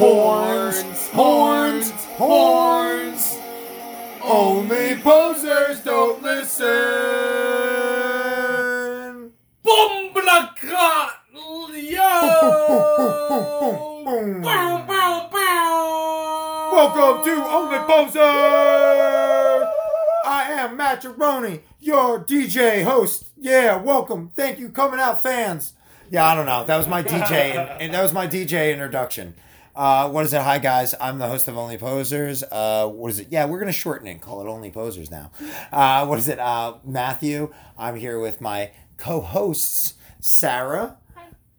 Horns, horns, horns. Only posers don't listen. Boom, Bomblaka! Yo! Boom. Bow, bow, bow. Welcome to Only Posers. I am Matt Geroni, your DJ host. Yeah, welcome. Thank you, coming out fans. Yeah, I don't know. That was my DJ, and, and that was my DJ introduction. Uh, what is it? Hi guys, I'm the host of Only Posers. Uh, what is it? Yeah, we're gonna shorten it, and call it Only Posers now. Uh, what is it? Uh, Matthew. I'm here with my co-hosts Sarah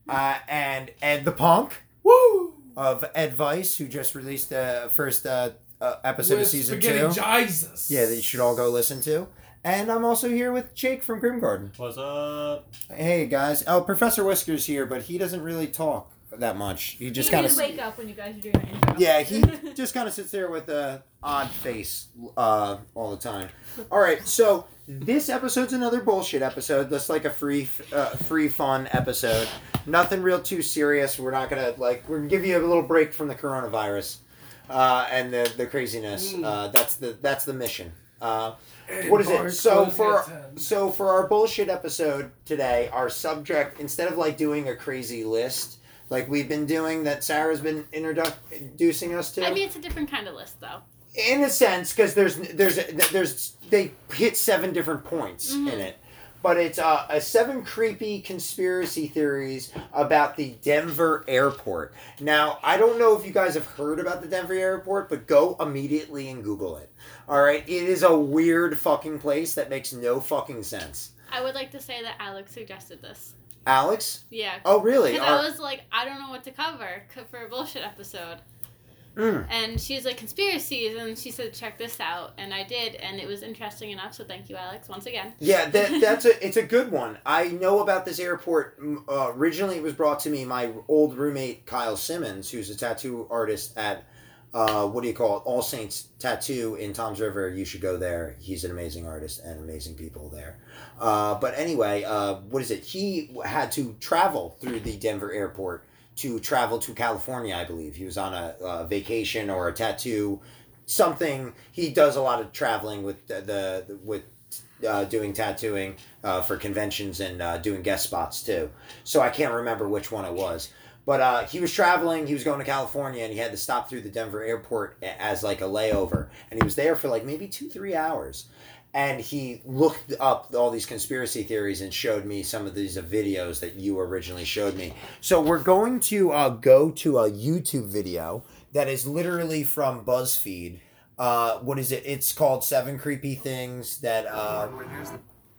uh, and Ed the Punk. Woo! Of Ed Vice, who just released the first uh, uh, episode With of season spaghetti two. Jesus. Yeah, that you should all go listen to. And I'm also here with Jake from Grim Garden. What's up? Hey guys. Oh, Professor Whisker's here, but he doesn't really talk that much. He just he kind of wake up when you guys are doing the intro. yeah, he just kind of sits there with a odd face uh, all the time. All right, so this episode's another bullshit episode. That's like a free, uh, free fun episode. Nothing real too serious. We're not gonna like. We're gonna give you a little break from the coronavirus uh, and the the craziness. Uh, that's the that's the mission. Uh, what is it? So for so for our bullshit episode today, our subject instead of like doing a crazy list like we've been doing that Sarah's been introdu- introducing us to I mean, it's a different kind of list, though. in a sense because there's there's there's they hit seven different points Mhm. in it but it's uh, a seven creepy conspiracy theories about the denver airport now i don't know if you guys have heard about the denver airport but go immediately and google it all right it is a weird fucking place that makes no fucking sense I would like to say that Alex suggested this. Alex Yeah. oh really Because Are- I was like, I don't know what to cover for a bullshit episode. Mm. And she's like, conspiracies. And she said, check this out. And I did. And it was interesting enough. So thank you, Alex, once again. Yeah, that, that's a it's a good one. I know about this airport. Uh, originally, it was brought to me my old roommate Kyle Simmons, who's a tattoo artist at uh, what do you call it? All Saints Tattoo in Toms River. You should go there. He's an amazing artist and amazing people there. Uh, but anyway, uh, what is it? He had to travel through the Denver airport to travel to California. I believe he was on a, uh vacation or a tattoo something. He does a lot of traveling with the, the with uh, doing tattooing uh, for conventions and uh, doing guest spots too. So I can't remember which one it was. But uh, he was traveling. He was going to California, and he had to stop through the Denver airport as like a layover. And he was there for like maybe two, three hours. And he looked up all these conspiracy theories and showed me some of these uh, videos that you originally showed me. So we're going to uh, go to a YouTube video that is literally from BuzzFeed. Uh, what is it? It's called Seven Creepy Things that uh,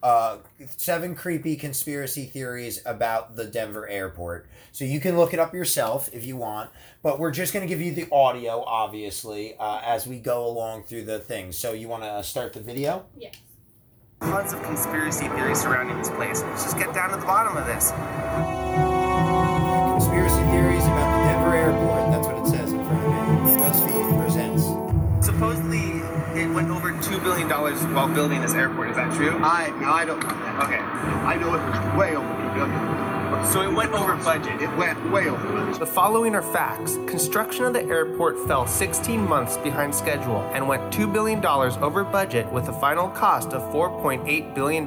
uh, seven creepy conspiracy theories about the Denver airport. So you can look it up yourself if you want, but we're just going to give you the audio, obviously, uh, as we go along through the things. So you want to start the video? Yes. Tons of conspiracy theories surrounding this place. Let's just get down to the bottom of this. Dollars while building this airport. Is that true? I no, I don't know that. Okay. I know it was way over two billion. So it went over budget. It went way over budget. The following are facts. Construction of the airport fell 16 months behind schedule and went $2 billion over budget with a final cost of $4.8 billion.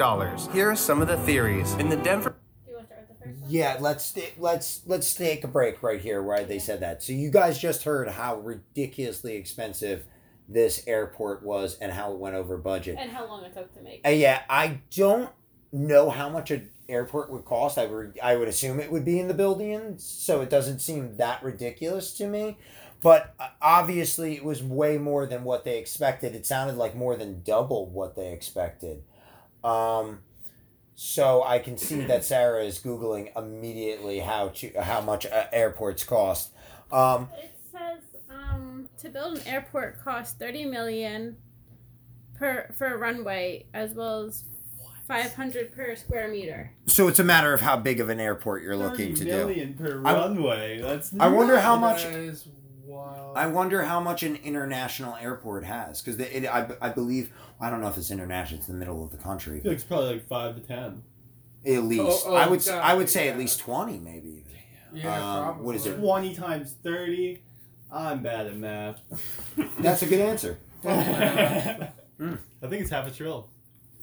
Here are some of the theories. In the Denver Do you want to start with the first one? Yeah, let's let's let's take a break right here where they said that. So you guys just heard how ridiculously expensive this airport was and how it went over budget. And how long it took to make. Uh, yeah, I don't know how much an airport would cost. I would I would assume it would be in the billions, so it doesn't seem that ridiculous to me. But uh, obviously, it was way more than what they expected. It sounded like more than double what they expected. Um, so I can see that Sarah is googling immediately how to, how much uh, airports cost. Um, It says to build an airport costs thirty million per for a runway, as well as five hundred per square meter. so it's a matter of how big of an airport you're looking to do. million per I- runway. That's I wonder how much. That is wild. I wonder how much an international airport has because it, I, I believe I don't know if it's international. It's in the middle of the country. I feel like it's probably like five to ten. At least Oh, oh, I would God, I would say at least twenty maybe. yeah, um, probably. what is it? Twenty times thirty. I'm bad at math. That's a good answer. I think it's half a trill.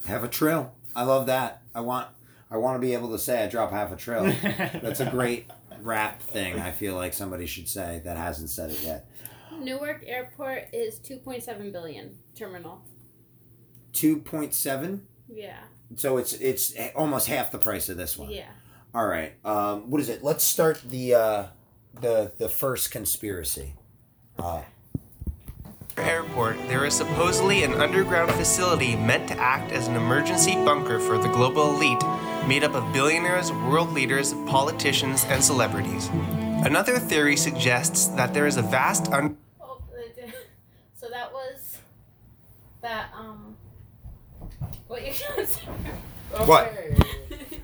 Have a trill. I love that. I want. I want to be able to say I drop half a trill. That's a great rap thing. I feel like somebody should say that hasn't said it yet. Newark Airport is 2.7 billion terminal. Two point seven. Yeah. So it's it's almost half the price of this one. Yeah. All right. Um, what is it? Let's start the uh, the the first conspiracy. Uh, Airport, there is supposedly an underground facility meant to act as an emergency bunker for the global elite, made up of billionaires, world leaders, politicians, and celebrities. Another theory suggests that there is a vast un- Oh. So that was that um. What you gonna say? What?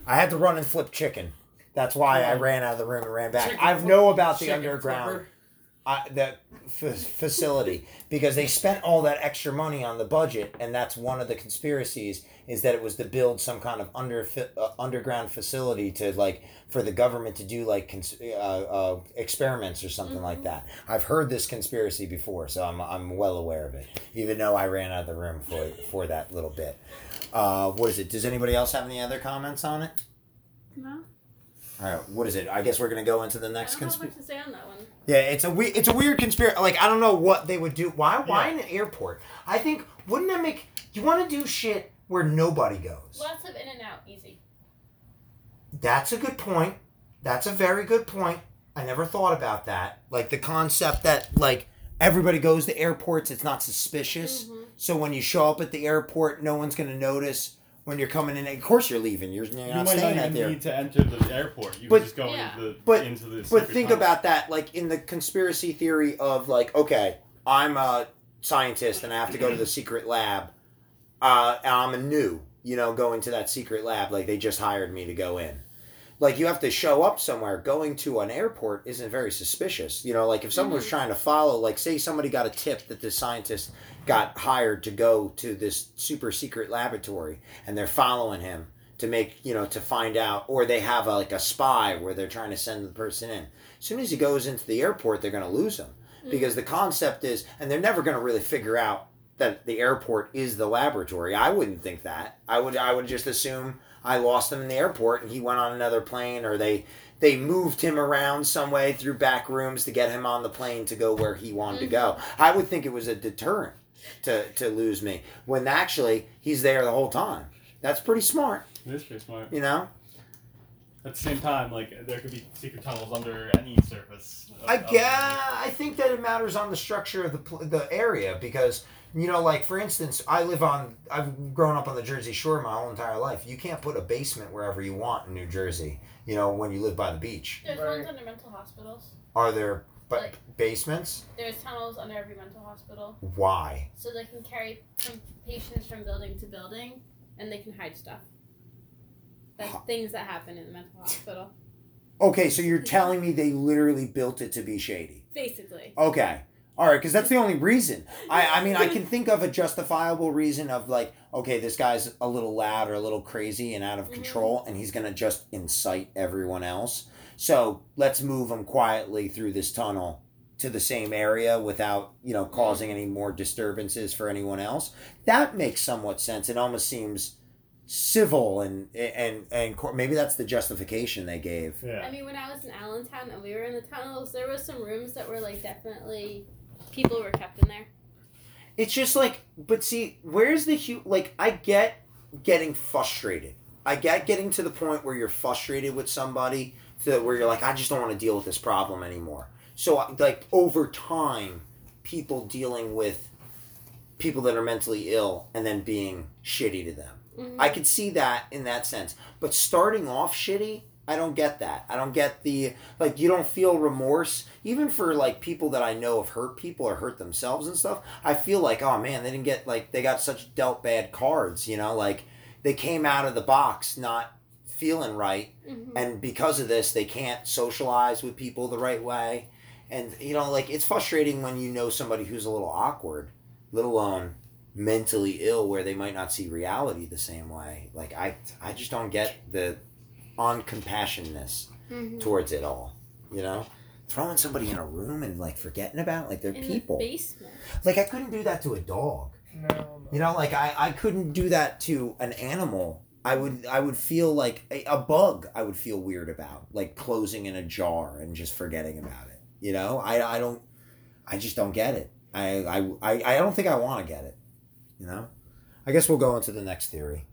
I had to run and flip chicken. That's why I ran out of the room and ran back. I know about the Chicken underground flipper. Uh, that f- facility because they spent all that extra money on the budget, and that's one of the conspiracies is that it was to build some kind of under uh, underground facility to like for the government to do like cons- uh, uh, experiments or something like that. I've heard this conspiracy before, so I'm I'm well aware of it, even though I ran out of the room for for that little bit. Uh, what is it? Does anybody else have any other comments on it? No. All right, what is it? I guess we're gonna go into the I next conspiracy. Much to say on that one. Yeah, it's a we- it's a weird conspiracy. Like I don't know what they would do. Why why in an airport? I think wouldn't that make you want to do shit where nobody goes? Lots of in and out, easy. That's a good point. That's a very good point. I never thought about that. Like the concept that like everybody goes to airports, it's not suspicious. Mm-hmm. So when you show up at the airport, no one's gonna notice when you're coming in. Of course, you're leaving. You're, you're You not might not staying even out there. need to enter the airport. You But- just go Yeah. into the But- into the. But think tunnel. about that, like in the conspiracy theory of like, okay, I'm a scientist and I have to go to the secret lab. Uh, and I'm a new, you know, going to that secret lab. Like they just hired me to go in. Like you have to show up somewhere. Going to an airport isn't very suspicious. You know, like if someone was mm-hmm. trying to follow, like say somebody got a tip that this scientist got hired to go to this super secret laboratory and they're following him to make you know to find out or they have a, like a spy where they're trying to send the person in as soon as he goes into the airport they're going to lose him mm. because the concept is and they're never going to really figure out that the airport is the laboratory. I wouldn't think that. I would i would just assume i lost him in the airport and he went on another plane or they they moved him around some way through back rooms to get him on the plane to go where he wanted to go. Mm-hmm. I would think it was a deterrent to to lose me when actually he's there the whole time. That's pretty smart It is pretty smart. you know? At the same time, like there could be secret tunnels under any surface. Of- I of the- yeah, I think that it matters on the structure of the the area because you know, like for instance, I live on. I've grown up on the Jersey Shore my whole entire life. You can't put a basement wherever you want in New Jersey. You know, when you live by the beach, There's Right. ones under mental hospitals. are there but Like- basements? There's tunnels under every mental hospital, Why? so they can carry from patients from building to building, and they can hide stuff. That's things that happen in the mental hospital, Okay, so you're telling me they literally built it to be shady? basically. Okay. All right, because that's the only reason. I, I mean, I can think of a justifiable reason of like, okay, this guy's a little loud or a little crazy and out of Mhm. control, and he's gonna just incite everyone else. So let's move him quietly through this tunnel to the same area without, you know, causing any more disturbances for anyone else. That makes somewhat sense. It almost seems civil and and and cor- maybe that's the justification they gave. Yeah. I mean, when I was in Allentown and we were in the tunnels, there was some rooms that were like definitely people were kept in there. It's just like, but see, where's the hu Like, I get getting frustrated. I get getting to the point where you're frustrated with somebody, to where you're like, I just don't want to deal with this problem anymore. So, like, over time, people dealing with people that are mentally ill and then being shitty to them. Mhm. I could see that in that sense. But starting off shitty, I don't get that. I don't get the like you don't feel remorse even for like people that I know have hurt people or hurt themselves and stuff. I feel like oh man, they didn't get like they got such dealt bad cards, you know, like they came out of the box not feeling right Mhm. and because of this they can't socialize with people the right way. And you know, like it's frustrating when you know somebody who's a little awkward, let alone mentally ill where they might not see reality the same way. Like I I just don't get the uncompassionness Mhm. towards it all. You know? throwing somebody in a room and like forgetting about like they're In people. the basement. Like I couldn't do that to a dog. No, You know, like I, I couldn't do that to an animal. I would I would feel like a, a bug. I would feel weird about like closing in a jar and just forgetting about it. You know, I I don't. I just don't get it. I I I, I don't think I want to get it. You know. I guess we'll go into the next theory.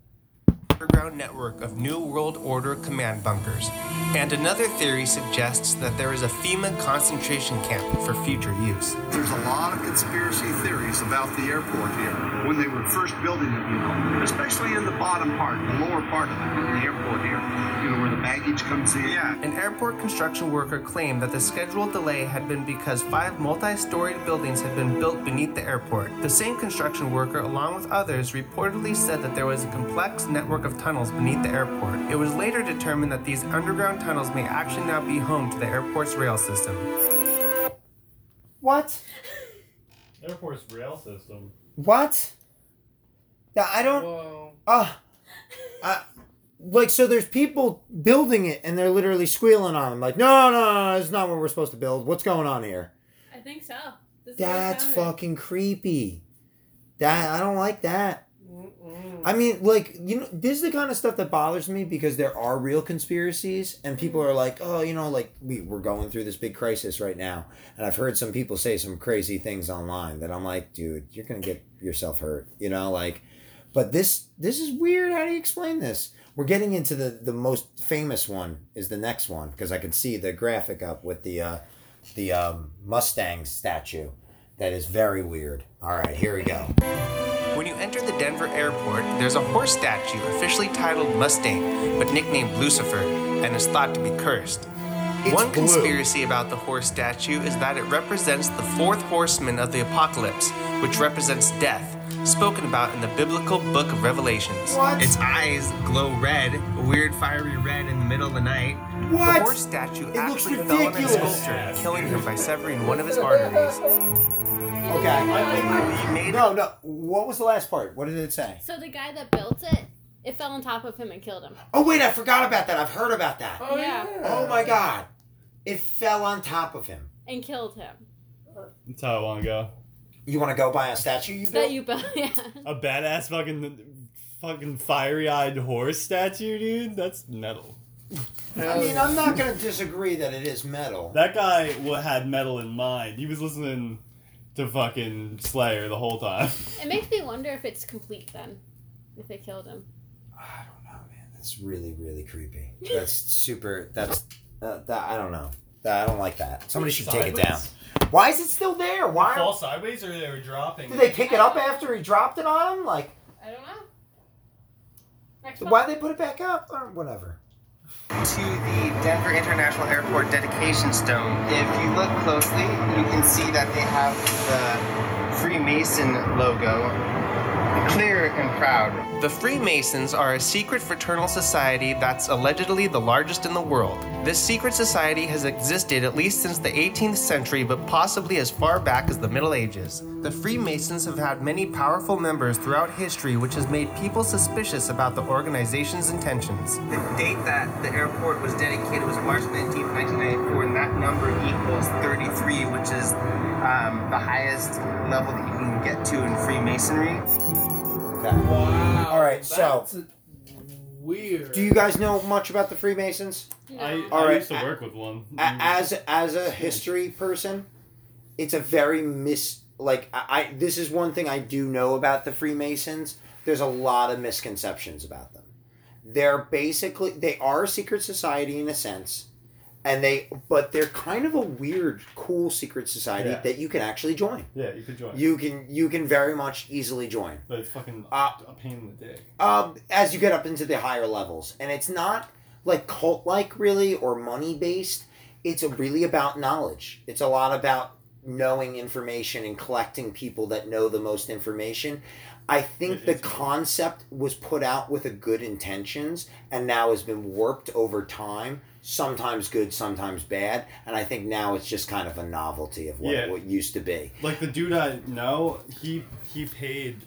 Underground network of New World Order command bunkers. And another theory suggests that there is a FEMA concentration camp for future use. There's a lot of conspiracy theories about the airport here. When they were first building it, you know, especially in the bottom part, the lower part of it, the airport here, you know, where the baggage comes in. Yeah. An airport construction worker claimed that the scheduled delay had been because five multi storied buildings had been built beneath the airport. The same construction worker, along with others, reportedly said that there was a complex network of tunnels beneath the airport. It was later determined that these underground tunnels may actually now be home to the airport's rail system. What? Airport's rail system. What? Yeah, I don't. Whoa. Uh, I, like so. There's people building it, and they're literally squealing on them, like, "No, no, no, no, this is not what we're supposed to build. What's going on here?" I think so. This That's fucking creepy. That I don't like that. I mean, like you know, this is the kind of stuff that bothers me because there are real conspiracies, and people are like, "Oh, you know, like we we're going through this big crisis right now," and I've heard some people say some crazy things online that I'm like, "Dude, you're gonna get yourself hurt," you know, like. But this this is weird. How do you explain this? We're getting into the the most famous one is the next one because I can see the graphic up with the uh, the um, Mustang statue. That is very weird. All right, here we go. When you enter the Denver airport, there's a horse statue officially titled Mustang, but nicknamed Lucifer, and is thought to be cursed. It's One blue. conspiracy about the horse statue is that it represents the fourth horseman of the apocalypse, which represents death, spoken about in the biblical book of Revelations. What? Its eyes glow red, a weird fiery red in the middle of the night. What? The horse statue It actually fell on ridiculous. sculpture, killing him by severing one of his arteries. Okay. He made No, no. What was the last part? What did it say? So the guy that built it, it fell on top of him and killed him. Oh wait, I forgot about that. I've heard about that. Oh Yeah. yeah. Oh my god. It fell on top of him. And killed him. That's how I want to go. You want to go buy a statue you built? That you built, yeah. A badass fucking fucking fiery eyed horse statue, dude. That's metal. I mean, I'm not going to disagree that it is metal. That guy wa- had metal in mind. He was listening to fucking Slayer the whole time. It makes me wonder if it's complete then. If they killed him. I don't know, man. That's really, really creepy. That's super. That's uh, that. I don't know. That I don't like that. Somebody should take it down. Why is it still there? Why? Fall sideways or they were dropping? Did they pick it up after he dropped it on him? Like, I don't know. Next why did they put it back up or whatever? To the Denver International Airport dedication stone. If you look closely, you can see that they have the Freemason logo clear and proud. The Freemasons are a secret fraternal society that's allegedly the largest in the world. This secret society has existed at least since the 18th century, but possibly as far back as the Middle Ages. The Freemasons have had many powerful members throughout history, which has made people suspicious about the organization's intentions. The date that the airport was dedicated was March 19, 1994, and that number equals 33, which is um, the highest level that you can get to in Freemasonry. Okay. Wow. All right, so- that's a- weird. Do you guys know much about the Freemasons? I, No. I All right, used to a- work with one. A- as as a history person, it's a very mis like I, I this is one thing I do know about the Freemasons. There's a lot of misconceptions about them. They're basically they are a secret society in a sense, and they but they're kind of a weird, cool secret society Yeah. that you can actually join. yeah, you can join. You can you can very much easily join. but it's fucking Uh, a pain in the dick. um, as you get up into the higher levels, and it's not like cult like really or money based. It's a, really about knowledge. It's a lot about knowing information and collecting people that know the most information. I think It the concept was put out with a good intentions and now has been warped over time. Sometimes good, sometimes bad, and I think now it's just kind of a novelty of what Yeah. what used to be. Like the dude I know, he he paid,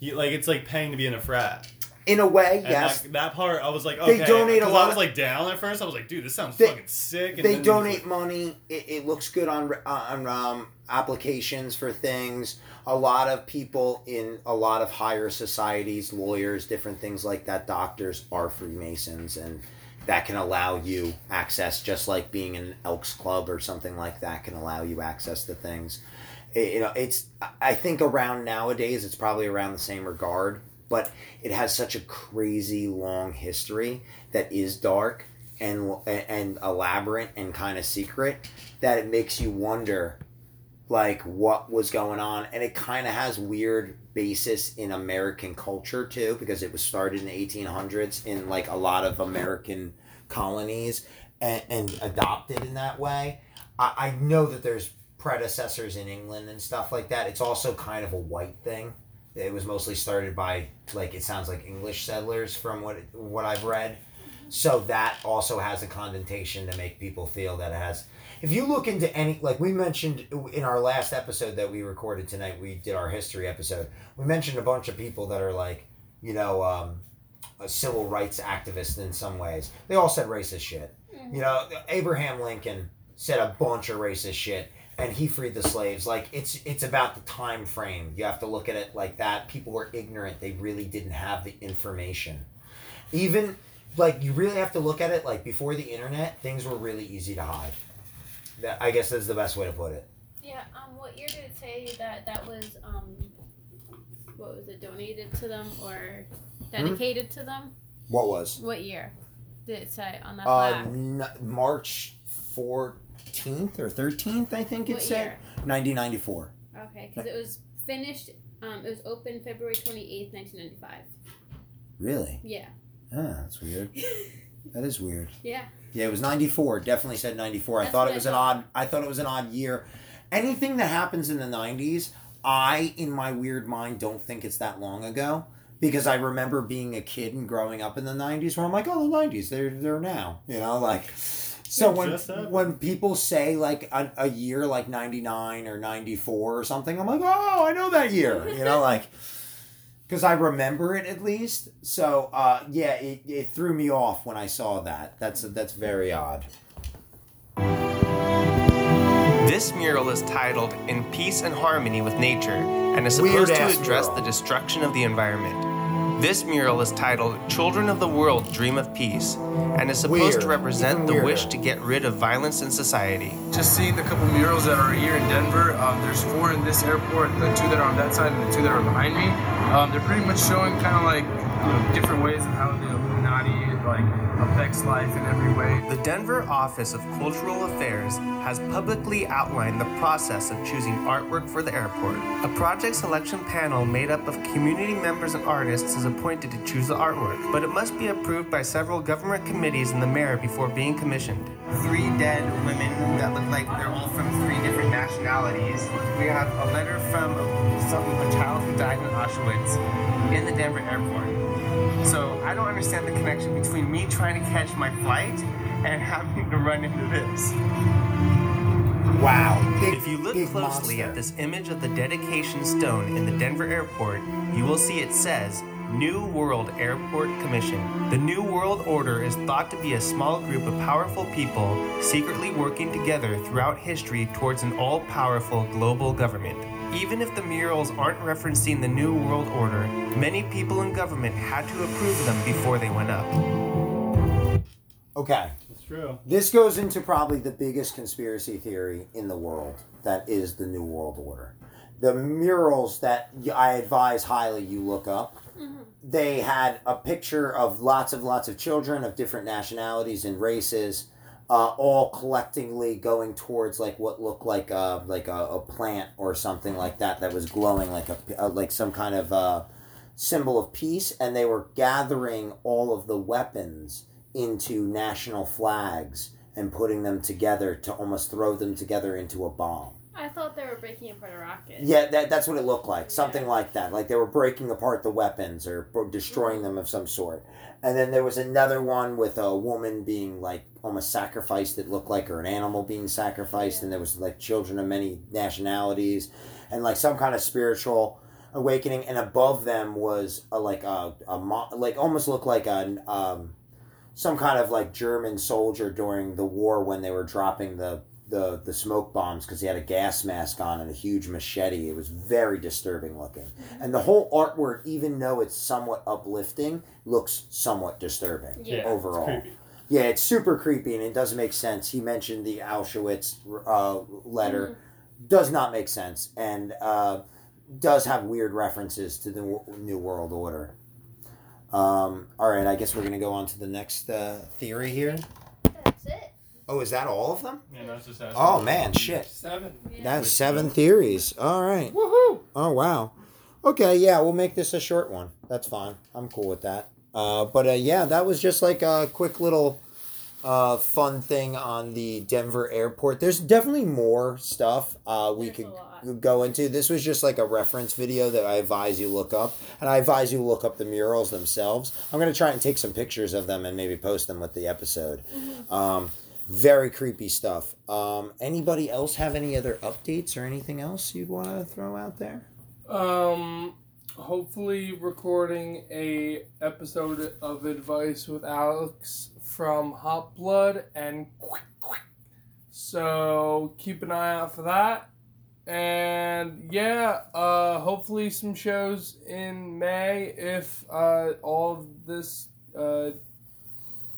he like it's like paying to be in a frat. In a way, And yes. that, that part, I was like, They okay. donate a lot I was like down at first. I was like, dude, this sounds They- fucking sick. And they then it was donate like- money. It, it looks good on on um, applications for things. A lot of people in a lot of higher societies, lawyers, different things like that, doctors are Freemasons, and that can allow you access, just like being in an Elks Club or something like that can allow you access to things. It- you know, it's I think around nowadays it's probably around the same regard, but it has such a crazy long history that is dark and and elaborate and kind of secret that it makes you wonder like what was going on. And it kind of has weird basis in american culture too because it was started in the 1800s in like a lot of american colonies and, and adopted in that way. I, I know that there's predecessors in england and stuff like that. It's also kind of a white thing. It was mostly started by like it sounds like english settlers from what what i've read. So that also has a connotation to make people feel that it has if you look into any like we mentioned in our last episode that we recorded tonight we did our history episode we mentioned a bunch of people that are like you know um, a civil rights activists in some ways. They all said racist shit. You know abraham lincoln said a bunch of racist shit and he freed the slaves. Like it's it's about the time frame. You have to look at it like that. People were ignorant. They really didn't have the information. Even like you really have to look at it like before the internet things were really easy to hide that i guess that's the best way to put it Yeah. Um. What year did it say that that was um? What was it donated to them or dedicated to them? what was What year did it say on that uh plaque? n- march 14th or 13th i think it What said year? 1994 Okay, because it was finished. Um, it was open February twenty eighth, nineteen ninety five. really Yeah. ah that's weird that is weird Yeah. Yeah, it was 94. Definitely said 94. I thought what it I was an odd I thought it was an odd year. Anything that happens in the 90s, I in my weird mind don't think it's that long ago because I remember being a kid and growing up in the 90s where I'm like, "Oh, the 90s, they're they're now." You know, like so when when people say like a, a year like 99 or 94 or something, I'm like, "Oh, I know that year." You know, like because I remember it at least. So uh, yeah, it, it threw me off when I saw that. That's that's very odd. This mural is titled In Peace and Harmony with Nature and is Weird supposed to address mural. the destruction of the environment. This mural is titled Children of the World Dream of Peace and is supposed Weird. to represent the wish to get rid of violence in society. Just seeing the couple murals that are here in Denver. Um, there's four in this airport. The two that are on that side and the two that are behind me. Um, they're pretty much showing kind of like you know, different ways of how the Illuminati like affects life in every way. The Denver Office of Cultural Affairs has publicly outlined the process of choosing artwork for the airport. A project selection panel made up of community members and artists is appointed to choose the artwork, but it must be approved by several government committees and the mayor before being commissioned. Three dead women that look like they're all from three different nationalities. We have a letter from some a child who died in Auschwitz in the Denver airport. So I don't understand the connection between me trying to catch my flight and having to run into this. Wow. Big, If you look closely monster. at this image of the dedication stone in the Denver airport, you will see it says New World Airport Commission. The New World Order is thought to be a small group of powerful people secretly working together throughout history towards an all powerful global government. Even if the murals aren't referencing the New World Order, many people in government had to approve them before they went up. Okay. That's true. This goes into probably the biggest conspiracy theory in the world that is the New World Order. The murals that I advise highly you look up, mm-hmm. they had a picture of lots of lots of children of different nationalities and races, uh, all collectively going towards like what looked like a like a, a plant or something like that that was glowing like a uh, like some kind of uh, symbol of peace, and they were gathering all of the weapons into national flags and putting them together to almost throw them together into a bomb. I thought they were breaking apart a rocket. Yeah, that, that's what it looked like. Something Yeah. like that. Like they were breaking apart the weapons or or destroying them of some sort. And then there was another one with a woman being like almost sacrificed. It looked like or an animal being sacrificed. And there was like children of many nationalities and like some kind of spiritual awakening, and above them was a, like a, a mo- like almost looked like an um, some kind of like German soldier during the war when they were dropping the the, the smoke bombs because he had a gas mask on and a huge machete. It was very disturbing looking, and the whole artwork, even though it's somewhat uplifting, looks somewhat disturbing Yeah, overall. Creepy. Yeah, it's super creepy and it doesn't make sense. He mentioned the Auschwitz uh, letter. Does not make sense and uh, does have weird references to the w- New World Order. Um, all right, I guess we're going to go on to the next uh, theory here. That's it. Oh, is that all of them? Yeah, that's just Oh, man, shit. Seven. That's seven theories. All right. Woohoo! Oh, wow. Okay, yeah, we'll make this a short one. That's fine. I'm cool with that. Uh, but uh, yeah, that was just like a quick little uh, fun thing on the Denver airport. There's definitely more stuff uh, we There's could go into. This was just like a reference video that I advise you look up, and I advise you look up the murals themselves. I'm gonna try and take some pictures of them and maybe post them with the episode. Um, very creepy stuff. Um, anybody else have any other updates or anything else you'd want to throw out there? Um, hopefully recording a episode of advice with Alex from Hot Blood and Quick Quick. So keep an eye out for that. And yeah, uh, hopefully some shows in May if uh, all of this uh,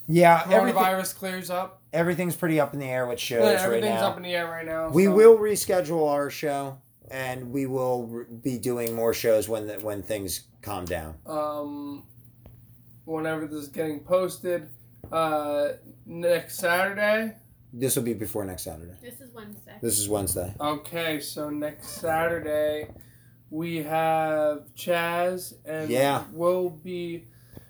Yeah, coronavirus clears up. everything's pretty up in the air with shows Yeah, right everything's now. up in the air right now. we so- will reschedule our show, and we will be doing more shows when the, when things calm down. um, whenever this is getting posted. Uh, next Saturday. This will be before next Saturday. This is Wednesday. This is Wednesday. Okay, so next Saturday we have Chaz, and Yeah. we'll be.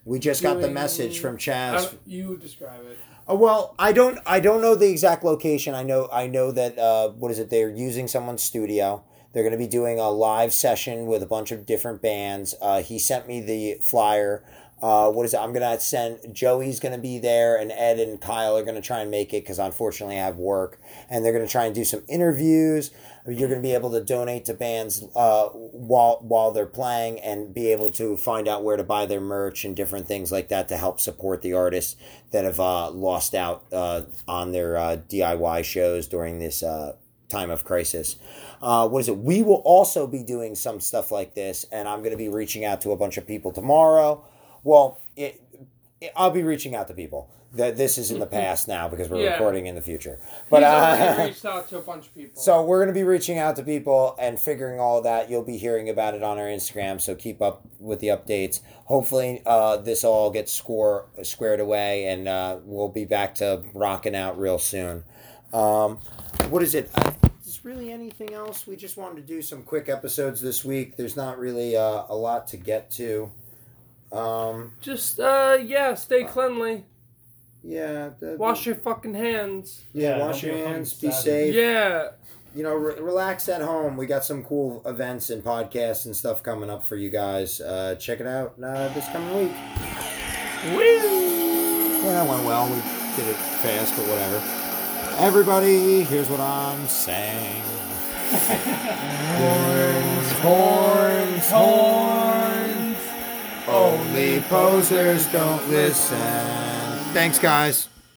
We just got the message from Chaz. don't- you describe it. Uh, well, I don't. I don't know the exact location. I know. I know that. Uh, what is it? They're using someone's studio. They're going to be doing a live session with a bunch of different bands. Uh, he sent me the flyer. Uh, what is it? I'm gonna send Joey's gonna be there, and Ed and Kyle are gonna try and make it because unfortunately I have work, and they're gonna try and do some interviews. You're gonna be able to donate to bands uh, while while they're playing, and be able to find out where to buy their merch and different things like that to help support the artists that have uh, lost out uh, on their uh, DIY shows during this uh, time of crisis. Uh, what is it? We will also be doing some stuff like this, and I'm going to be reaching out to a bunch of people tomorrow. Well, it, it, I'll be reaching out to people. That this is in the past now because we're Yeah. recording in the future. But uh, reached out to a bunch of people. so we're going to be reaching out to people and figuring all that. You'll be hearing about it on our Instagram, so keep up with the updates. Hopefully, uh, this all gets score squared away, and uh, we'll be back to rocking out real soon. Um, what is it? Uh, is really anything else? We just wanted to do some quick episodes this week. There's not really uh, a lot to get to. Um, just uh, yeah, stay cleanly. yeah, the- Wash your fucking hands. yeah, Yeah, wash your hands. Be safe. Yeah. you know, re- relax at home. We got some cool events and podcasts and stuff coming up for you guys. Uh, check it out uh, this coming week. Well, that went well. We did it fast, but whatever. Everybody, here's what I'm saying. horns, horns, horns. Only posers don't listen. Thanks, guys.